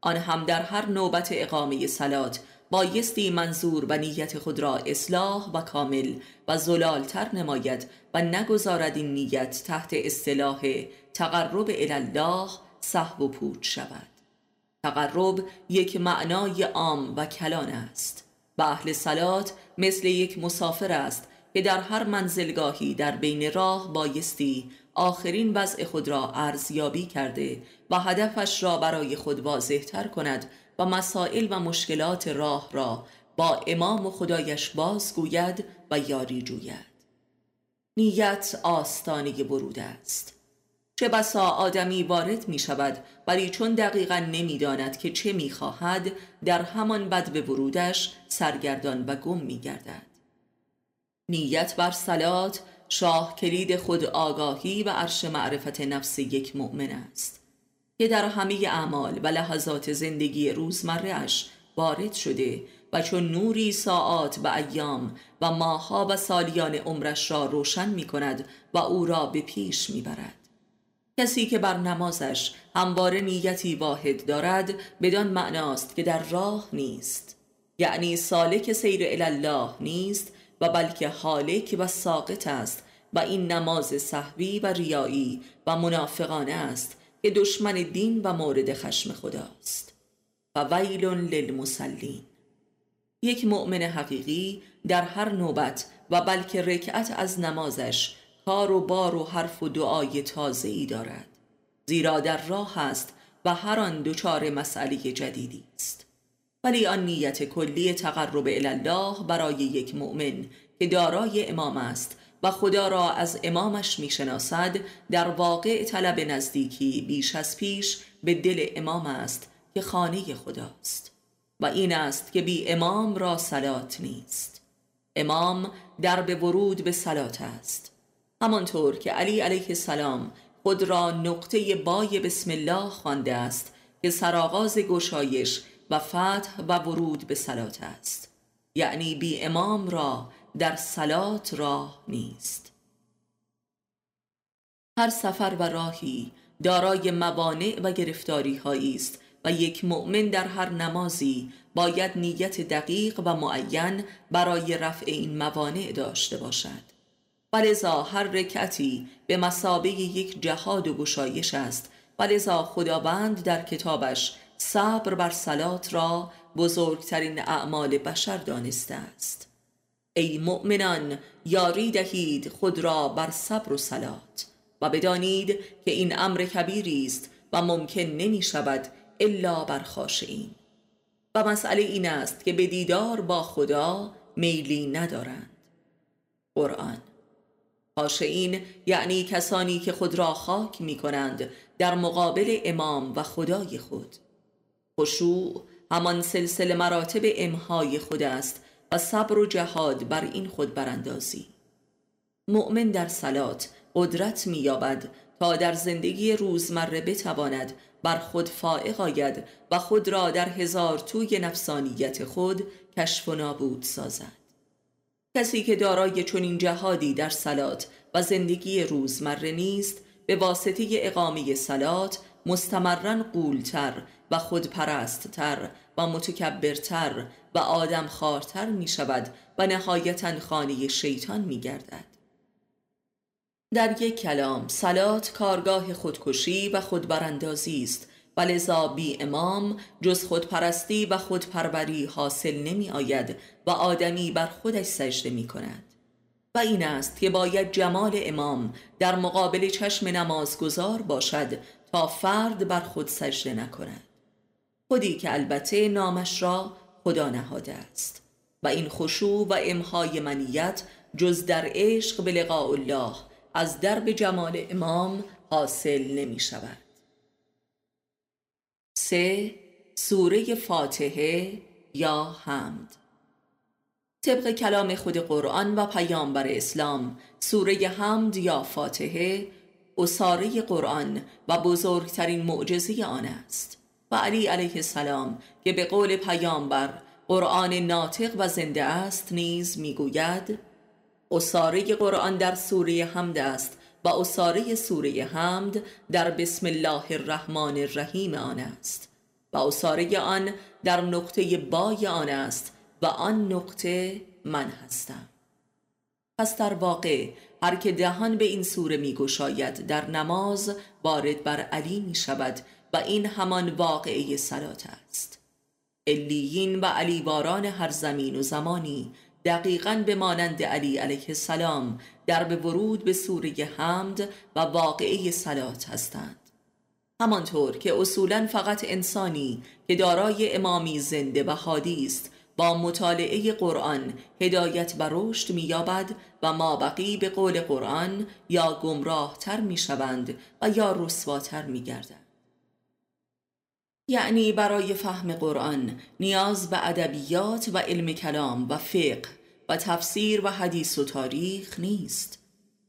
آن هم در هر نوبت اقامه صلات بایستی منظور و نیت خود را اصلاح و کامل و زلالتر نماید و نگذارد این نیت تحت اصطلاح تقرب الله صحب و پوچ شود. تقرب یک معنای عام و کلان است. و اهل سلات مثل یک مسافر است که در هر منزلگاهی در بین راه بایستی آخرین وضع خود را ارزیابی کرده و هدفش را برای خود واضح تر کند و مسائل و مشکلات راه را با امام و خدایش بازگوید و یاری جوید. نیت آستانه برود است. چه بسا آدمی وارد می شود ولی چون دقیقا نمی داند که چه می خواهد در همان بد به ورودش سرگردان و گم می گردد. نیت بر سلات شاه کلید خود آگاهی و عرش معرفت نفس یک مؤمن است. که در همه اعمال و لحظات زندگی روزمرهش وارد شده و چون نوری ساعات و ایام و ماها و سالیان عمرش را روشن می کند و او را به پیش می برد. کسی که بر نمازش همواره نیتی واحد دارد بدان معناست که در راه نیست یعنی سالک سیر الله نیست و بلکه حالک و ساقط است و این نماز صحوی و ریایی و منافقانه است که دشمن دین و مورد خشم خداست. و ویل للمسلین یک مؤمن حقیقی در هر نوبت و بلکه رکعت از نمازش کار و بار و حرف و دعای تازه ای دارد. زیرا در راه است و هر آن دچار مسئله جدیدی است. ولی آن نیت کلی تقرب الله برای یک مؤمن که دارای امام است و خدا را از امامش می‌شناسد در واقع طلب نزدیکی بیش از پیش به دل امام است که خانه خداست. و این است که بی امام را سلات نیست. امام در به ورود به سلات است. همانطور که علی علیه السلام خود را نقطه بای بسم الله خوانده است که سرآغاز گشایش و فتح و ورود به سلات است. یعنی بی امام را در سلات راه نیست. هر سفر و راهی دارای موانع و گرفتاری هایی است و یک مؤمن در هر نمازی باید نیت دقیق و معین برای رفع این موانع داشته باشد. ولذا هر رکعتی به مسابه یک جهاد و گشایش است. ولذا خداوند در کتابش صبر بر سلات را بزرگترین اعمال بشر دانسته است. ای مؤمنان یاری دهید خود را بر صبر و سلات و بدانید که این امر کبیری است و ممکن نمی شود الا بر خاشعین. و مسئله این است که به دیدار با خدا میلی ندارند. قرآن خاشعین یعنی کسانی که خود را خاک می کنند در مقابل امام و خدای خود. خشوع همان سلسله مراتب امهای خود است و صبر و جهاد بر این خود براندازی. مؤمن در سلات قدرت مییابد تا در زندگی روزمره بتواند بر خود فائق آید و خود را در هزار توی نفسانیت خود کشف و نابود سازد. کسی که دارای چنین جهادی در سلات و زندگی روزمره نیست به واسطه اقامه سلات مستمرا قولتر و خودپرستتر و متکبرتر و آدم خارتر می شود و نهایتا خانه شیطان می گردد در یک کلام سلات کارگاه خودکشی و خودبراندازی است و لذا بی امام جز خودپرستی و خودپروری حاصل نمی آید و آدمی بر خودش سجده می کند و این است که باید جمال امام در مقابل چشم نمازگزار باشد تا فرد بر خود سجده نکند. خودی که البته نامش را خدا نهاده است. و این خشوع و امهای منیت جز در عشق به لقاء الله از درب جمال امام حاصل نمی شود. سه سوره فاتحه یا حمد. طبق کلام خود قرآن و پیامبر اسلام سوره حمد یا فاتحه اساره قرآن و بزرگترین معجزه آن است. و علی علیه السلام که به قول پیامبر قرآن ناطق و زنده است نیز می‌گوید اساره قرآن در سوره حمد است و اساره سوره حمد در بسم الله الرحمن الرحیم آن است. و اساره آن در نقطه بای آن است و آن نقطه من هستم. پس در واقع هر که دهان به این سوره می گشاید در نماز وارد بر علی می شود و این همان واقعه سلات است. الیین و علیواران هر زمین و زمانی دقیقا به مانند علی علیه السلام در به ورود به سوره حمد و واقعه سلات هستند. همانطور که اصولا فقط انسانی که دارای امامی زنده و حادی است با مطالعه قرآن هدایت و رشد مییابد و ما بقی به قول قرآن یا گمراه تر می شوند و یا رسواتر می گردند. یعنی برای فهم قرآن نیاز به ادبیات و علم کلام و فقه و تفسیر و حدیث و تاریخ نیست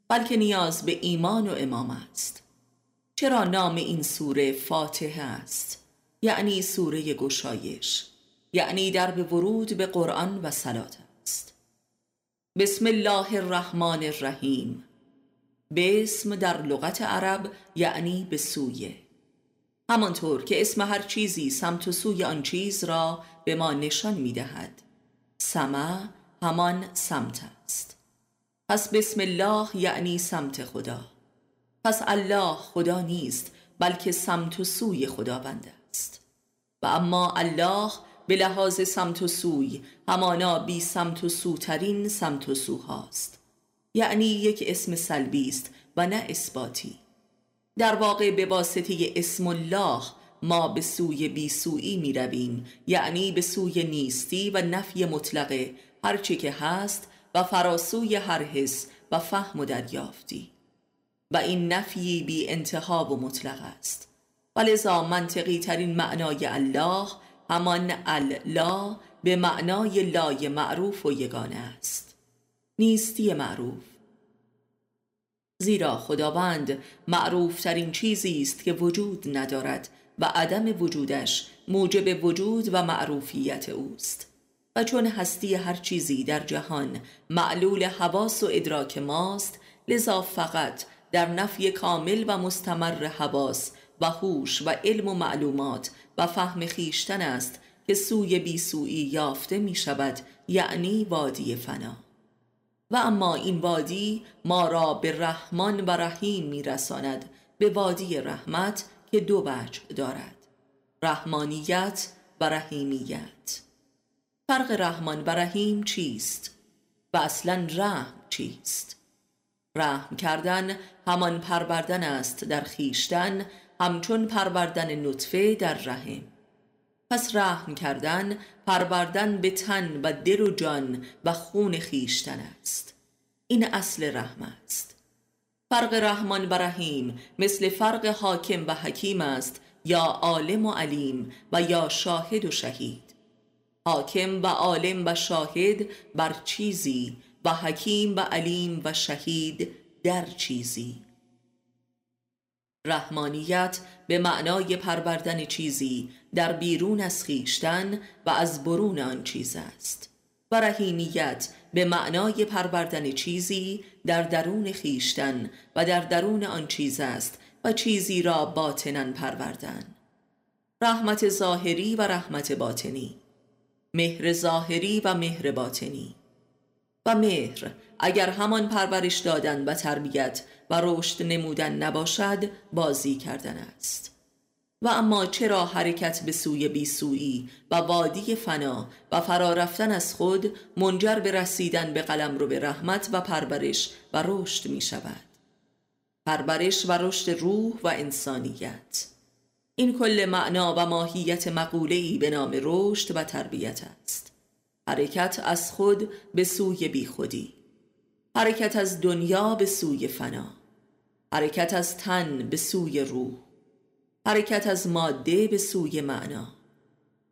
بلکه نیاز به ایمان و امام است. چرا نام این سوره فاتحه است؟ یعنی سوره گشایش. یعنی در به ورود به قرآن و سلات است. بسم الله الرحمن الرحیم. بسم در لغت عرب یعنی به سوی. همانطور که اسم هر چیزی سمت و سوی آن چیز را به ما نشان می دهد. سمع همان سمت است. پس بسم الله یعنی سمت خدا. پس الله خدا نیست بلکه سمت و سوی خداوند است. و اما الله به لحاظ سمت و سوی همانا بی سمت و سوترین سمت و سوهاست یعنی یک اسم سلبی است و نه اثباتی. در واقع به واسطه اسم الله ما به سوی بی سویی می رویم یعنی به سوی نیستی و نفی مطلقه هرچی که هست و فراسوی هر حس و فهم و دریافتی. و این نفی بی انتها و مطلق است. ولذا منطقی ترین معنای الله همان الله به معنای لای معروف و یگانه است. نیستی معروف. زیرا خداوند معروف ترین چیزی است که وجود ندارد و عدم وجودش موجب وجود و معروفیت اوست. و چون هستی هر چیزی در جهان معلول حواس و ادراک ماست لذا فقط در نفی کامل و مستمر حواس و هوش و علم و معلومات و فهم خیشتن است که سوی بیسویی یافته می شود یعنی وادی فنا و اما این وادی ما را به رحمان و رحیم می رساند به وادی رحمت که دو وجه دارد رحمانیت و رحیمیت فرق رحمان و رحیم چیست؟ و اصلا رحم چیست؟ رحم کردن همان پروردن است در خیشتن همچون پروردن نطفه در رحم. پس رحم کردن پروردن به تن و دل و جان و خون خیشتن است. این اصل رحم است. فرق رحمان و رحیم مثل فرق حاکم و حکیم است یا عالم و علیم و یا شاهد و شهید. حاکم و عالم و شاهد بر چیزی و حکیم و علیم و شهید در چیزی. رحمانیت به معنای پروردن چیزی در بیرون از خیشتن و از برون آن چیز است و رحیمیت به معنای پروردن چیزی در درون خیشتن و در درون آن چیز است و چیزی را باطنا پروردن. رحمت ظاهری و رحمت باطنی. مهر ظاهری و مهر باطنی. و مهر اگر همان پرورش دادن و تربیت و رشد نمودن نباشد بازی کردن است. و اما چرا حرکت به سوی بیسویی و وادی فنا و فرا رفتن از خود منجر به رسیدن به قلم رو به رحمت و پرورش و رشد می شود؟ پرورش و رشد روح و انسانیت. این کل معنا و ماهیت مقوله‌ای به نام رشد و تربیت است. حرکت از خود به سوی بیخودی. حرکت از دنیا به سوی فنا. حرکت از تن به سوی روح حرکت از ماده به سوی معنا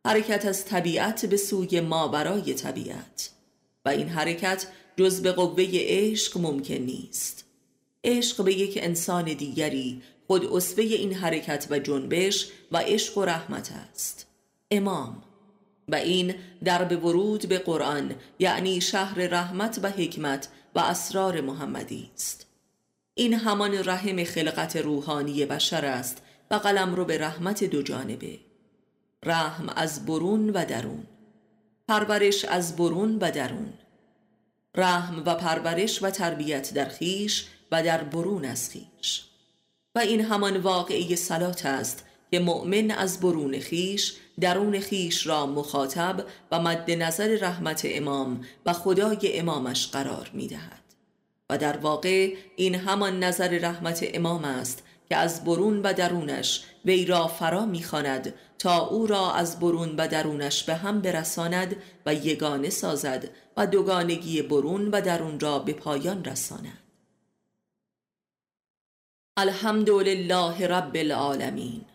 حرکت از طبیعت به سوی ما برای طبیعت. و این حرکت جز به قوه عشق ممکن نیست. عشق به یک انسان دیگری خود اصفه این حرکت و جنبش و عشق و رحمت است. امام. و این در به ورود به قرآن یعنی شهر رحمت و حکمت و اسرار محمدی است. این همان رحم خلقت روحانی بشر است و قلم رو به رحمت دو جانبه. رحم از برون و درون پرورش از برون و درون. رحم و پرورش و تربیت در خیش و در برون از خیش. و این همان واقعی سلات است که مؤمن از برون خیش درون خیش را مخاطب و مد نظر رحمت امام و خدای امامش قرار می دهد. و در واقع این همان نظر رحمت امام است که از برون و درونش وی را فرا می‌خواند تا او را از برون و درونش به هم برساند و یگانه سازد و دوگانگی برون و درون را به پایان رساند. الحمدلله رب العالمین.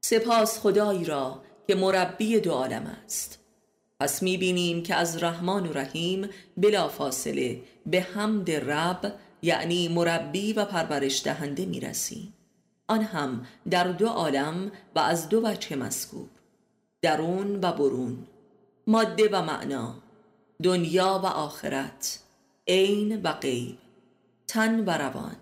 سپاس خدایی را که مربی دو عالم است. پس می‌بینیم که از رحمان و رحیم بلا فاصله به حمد رب یعنی مربی و پرورش دهنده می‌رسیم. آن هم در دو عالم و از دو بچه مذکور درون و برون. ماده و معنا دنیا و آخرت عین و غیب تن و روان.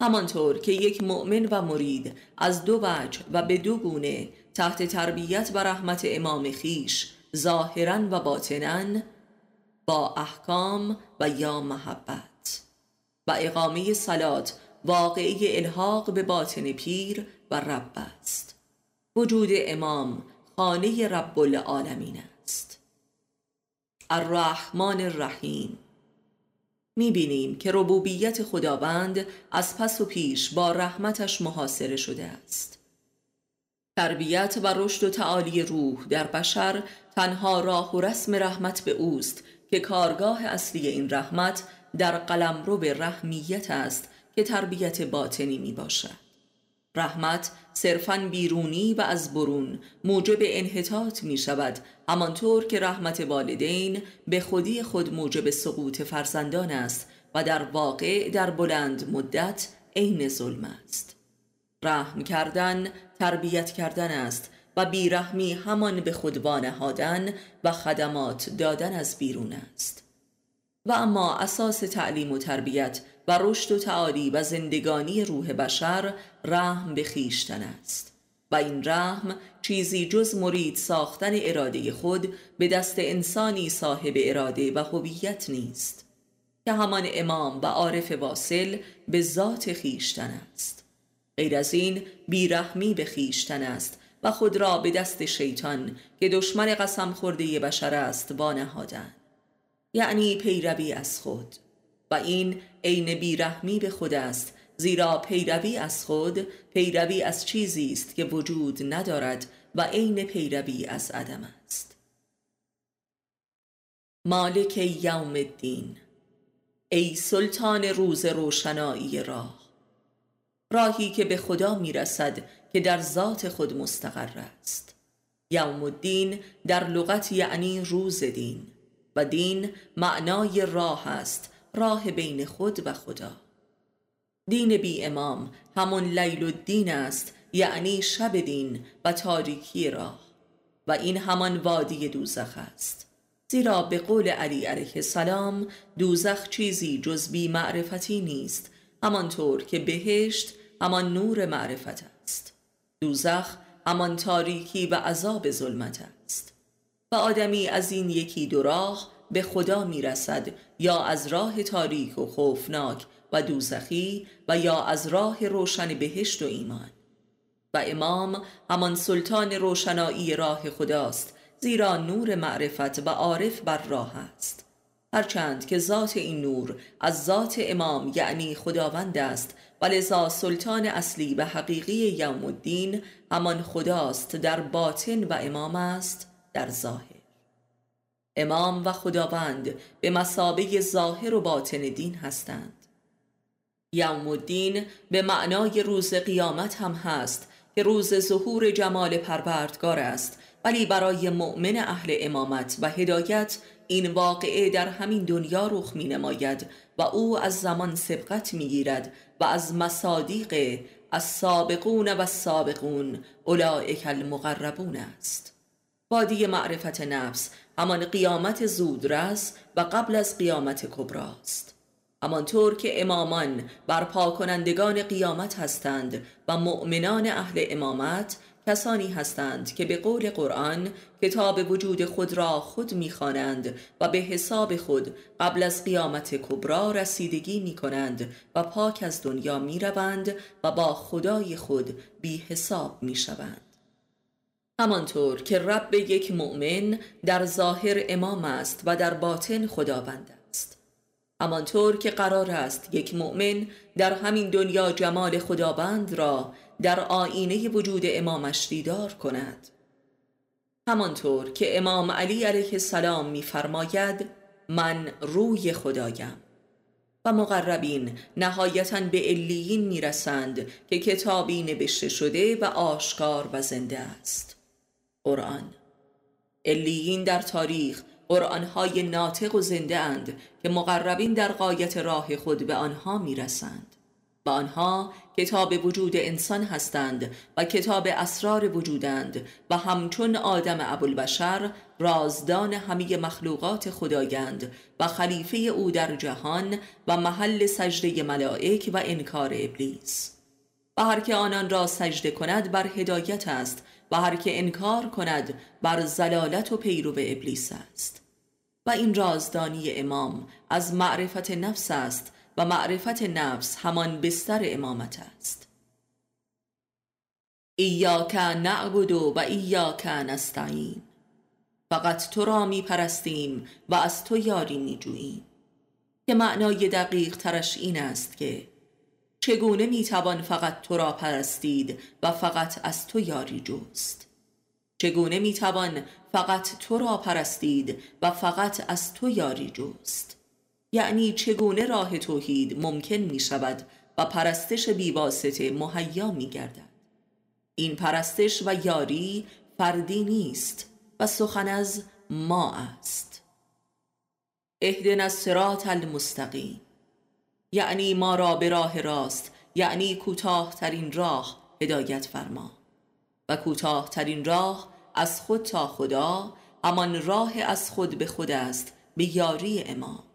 همانطور که یک مؤمن و مرید از دو وجه و به دو گونه تحت تربیت و رحمت امام خیش ظاهرا و باطنا با احکام و یا محبت. و اقامه صلات واقعی الحاق به باطن پیر و رب است. وجود امام خانه رب العالمین است. الرحمن الرحیم. می‌بینیم که ربوبیت خداوند از پس و پیش با رحمتش محاصره شده است. تربیت و رشد و تعالی روح در بشر تنها راه و رسم رحمت به اوست که کارگاه اصلی این رحمت در قلم رو به رحمیت است که تربیت باطنی می باشد. رحمت صرفا بیرونی و از برون موجب انحطاط می شود همانطور که رحمت والدین به خودی خود موجب سقوط فرزندان است و در واقع در بلند مدت عین ظلم است. رحم کردن تربیت کردن است و بیرحمی همان به خود وانهادن و خدمات دادن از بیرون است. و اما اساس تعلیم و تربیت و رشد و تعالی و زندگانی روح بشر رحم به خیشتن است. و این رحم چیزی جز مرید ساختن اراده خود به دست انسانی صاحب اراده و هویت نیست که همان امام و عارف واصل به ذات خیشتن است. غیر از این بیرحمی به خیشتن است و خود را به دست شیطان که دشمن قسم خورده بشر است وانهادن یعنی پیروی از خود. و این عین بیرحمی به خود است زیرا پیروی از خود پیروی از چیزی است که وجود ندارد و عین پیروی از عدم است. مالک یوم الدین. ای سلطان روز روشنایی راه. راهی که به خدا می‌رسد که در ذات خود مستقر است. یوم الدین در لغت یعنی روز دین و دین معنای راه است راه بین خود و خدا. دین بی امام همون لیل الدین است یعنی شب دین و تاریکی راه. و این همان وادی دوزخ است. زیرا به قول علی علیه السلام دوزخ چیزی جز بی معرفتی نیست همانطور که بهشت همان نور معرفت است. دوزخ همان تاریکی و عذاب ظلمت است. و آدمی از این یکی دو راه به خدا می‌رسد یا از راه تاریک و خوفناک و دوزخی و یا از راه روشن بهشت و ایمان. و امام همان سلطان روشنایی راه خداست زیرا نور معرفت و عارف بر راه است. هرچند که ذات این نور از ذات امام یعنی خداوند است و لذا سلطان اصلی و حقیقی یوم الدین همان خداست در باطن و امام است در ظاهر. امام و خداوند به مسابه ظاهر و باطن دین هستند. یوم الدین به معنای روز قیامت هم هست که روز ظهور جمال پروردگار است ولی برای مؤمن اهل امامت و هدایت این واقعه در همین دنیا رخ می نماید و او از زمان سبقت می گیرد و از مصادیق از سابقون و سابقون اولئک المقربون است. وادی معرفت نفس همان قیامت زودرس و قبل از قیامت کبراست همانطور که امامان برپا کنندگان قیامت هستند و مؤمنان اهل امامت کسانی هستند که به قول قرآن کتاب وجود خود را خود می‌خوانند و به حساب خود قبل از قیامت کبرا رسیدگی می کنند و پاک از دنیا می روند و با خدای خود بی حساب می شوند. همانطور که رب یک مؤمن در ظاهر امام است و در باطن خداوند است همانطور که قرار است یک مؤمن در همین دنیا جمال خداوند را در آینه وجود امامش دیدار کند. همانطور که امام علی علیه السلام میفرماید من روی خدایم. و مقربین نهایتا به علیین می‌رسند که کتابی نوشته شده و آشکار و زنده است. قرآن. علیین در تاریخ قرآنهای ناطق و زنده اند که مقربین در قایت راه خود به آنها می‌رسند. آنها کتاب وجود انسان هستند و کتاب اسرار وجودند و همچون آدم ابوالبشر رازدان همه مخلوقات خدایند و خلیفه او در جهان و محل سجده ملائک و انکار ابلیس. و هر که آنان را سجده کند بر هدایت است و هر که انکار کند بر زلالت و پیرو ابلیس است. و این رازدانی امام از معرفت نفس است و معرفت نفس همان بستر امامت است. ایاک نعبد و ایاک نستعین. فقط تو را می پرستیم و از تو یاری می جوییم. که معنای دقیق ترش این است که چگونه می توان فقط تو را پرستید و فقط از تو یاری جوست چگونه می توان فقط تو را پرستید و فقط از تو یاری جوست یعنی چگونه راه توحید ممکن می شود و پرستش بیواسطه مهیا می گردد این پرستش و یاری فردی نیست و سخن از ما است. اهدن الصراط المستقیم. یعنی ما را به راه راست یعنی کوتاه ترین راه هدایت فرما. و کوتاه ترین راه از خود تا خدا همان راه از خود به خود است به یاری امام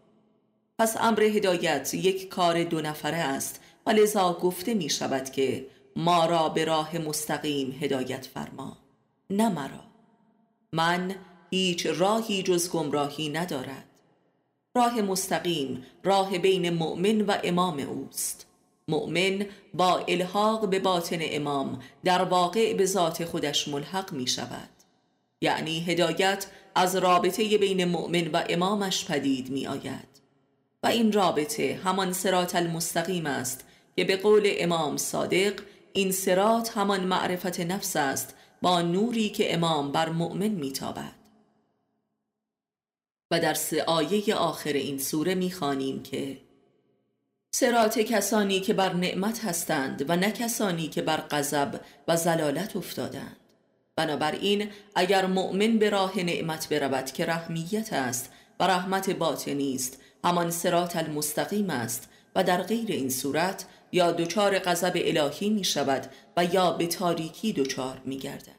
پس امر هدایت یک کار دو نفره است و لذا گفته می شود که ما را به راه مستقیم هدایت فرما نه مرا. من هیچ راهی جز گمراهی ندارد. راه مستقیم راه بین مؤمن و امام اوست. مؤمن با الحاق به باطن امام در واقع به ذات خودش ملحق می شود یعنی هدایت از رابطه بین مؤمن و امامش پدید می آید و این رابطه همان سرات المستقیم است که به قول امام صادق این سرات همان معرفت نفس است با نوری که امام بر مؤمن میتابد. و در سه آیه آخر این سوره می‌خوانیم که سرات کسانی که بر نعمت هستند و نه کسانی که بر غضب و زلالت افتادند. بنابراین اگر مؤمن به راه نعمت برود که رحمیت است و رحمت باطنی است همان سرات المستقیم است و در غیر این صورت یا دچار غضب الهی می شود و یا به تاریکی دچار می گردد.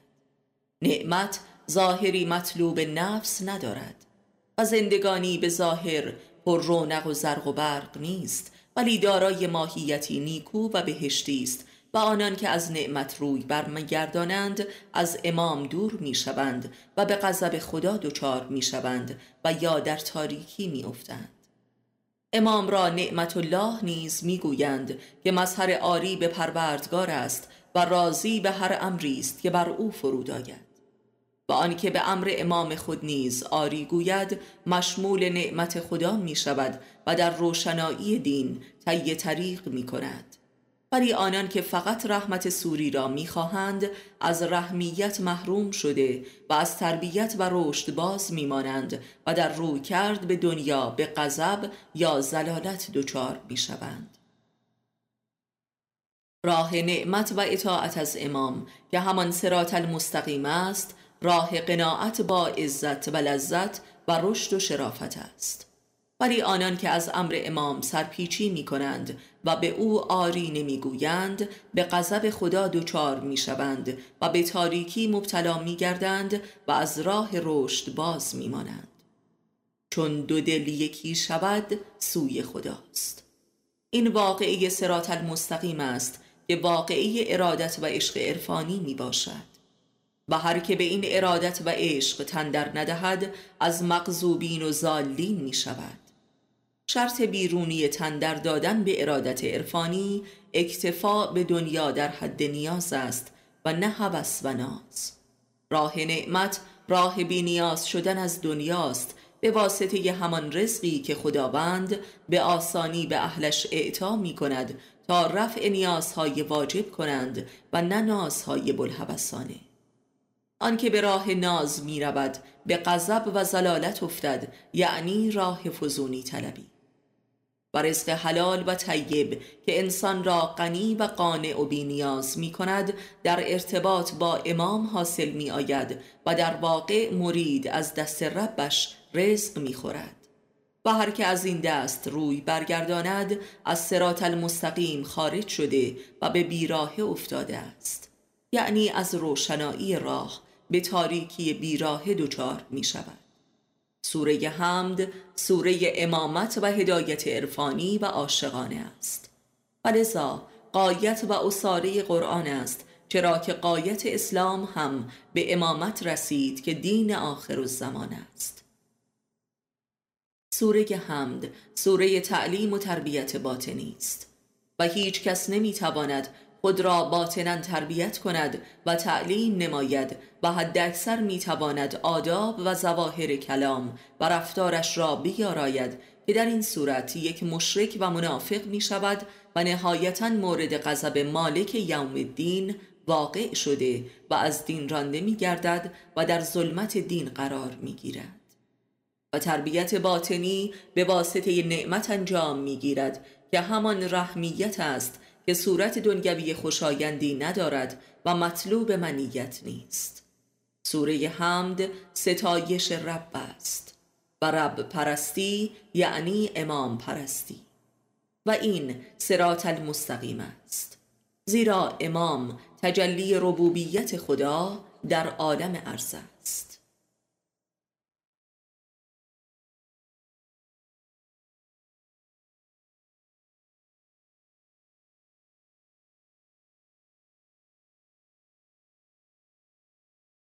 نعمت ظاهری مطلوب نفس ندارد و زندگانی به ظاهر پر رونق و زرق و برق نیست ولی دارای ماهیتی نیکو و بهشتی است و آنان که از نعمت روی برمیگردانند از امام دور می‌شوند و به غضب خدا دچار می‌شوند و یا در تاریکی میافتند امام را نعمت الله نیز می‌گویند که مظهر آری به پروردگار است و راضی به هر امری است که بر او فرود آید. و آنکه به امر امام خود نیز آری گوید مشمول نعمت خدا می شود و در روشنایی دین طی طریق می کند ولی آنان که فقط رحمت سوری را می‌خواهند از رحمیت محروم شده و از تربیت و رشد باز میمانند و در روی کرد به دنیا به غضب یا زلالت دچار می‌شوند. راه نعمت و اطاعت از امام که همان سرات المستقیم است راه قناعت با عزت و لذت و رشد و شرافت است. ولی آنان که از امر امام سرپیچی می کنند و به او آری نمی‌گویند به غضب خدا دچار می شوند و به تاریکی مبتلا می گردند و از راه رشد باز می مانند چون دو دل یکی شود سوی خداست. این واقعی سرات المستقیم است که واقعی ارادت و عشق عرفانی می باشد و هر که به این ارادت و عشق تندر ندهد از مغزوبین و زالین می شود شرط بیرونی تندر دادن به ارادت عرفانی اکتفا به دنیا در حد نیاز است و نه هوس و ناز. راه نعمت راه بی نیاز شدن از دنیاست به واسطه همان رزقی که خداوند به آسانی به اهلش اعطا می کند تا رفع نیازهای واجب کنند و نه نازهای بلحبسانه آنکه به راه ناز می رود به غضب و زلالت افتد یعنی راه فزونی طلبی. و رزق حلال و طیب که انسان را غنی و قانع و بینیاز می کند در ارتباط با امام حاصل می آید و در واقع مرید از دست ربش رزق می خورد. و هر که از این دست روی برگرداند از سرات المستقیم خارج شده و به بیراه افتاده است. یعنی از روشنایی راه به تاریکی بیراه دچار می شود. سوره حمد سوره امامت و هدایت عرفانی و عاشقانه است. ولذا قایت و اصاره قرآن است چرا که قایت اسلام هم به امامت رسید که دین آخر الزمان است. سوره حمد سوره تعلیم و تربیت باطنی است. و هیچ کس نمی‌تواند خود را باطنا تربیت کند و تعلیم نماید و حد اکثر می تواند آداب و زواهر کلام و رفتارش را بیاراید که در این صورت یک مشرک و منافق می شود و نهایتا مورد غضب مالک یوم الدین واقع شده و از دین رانده می گردد و در ظلمت دین قرار می گیرد و تربیت باطنی به واسطه نعمت انجام می گیرد که همان رحمیت است که صورت دنگوی خوشایندی ندارد و مطلوب منیت نیست. سوره حمد ستایش رب است و رب پرستی یعنی امام پرستی. و این سرات المستقیم است. زیرا امام تجلی ربوبیت خدا در عالم است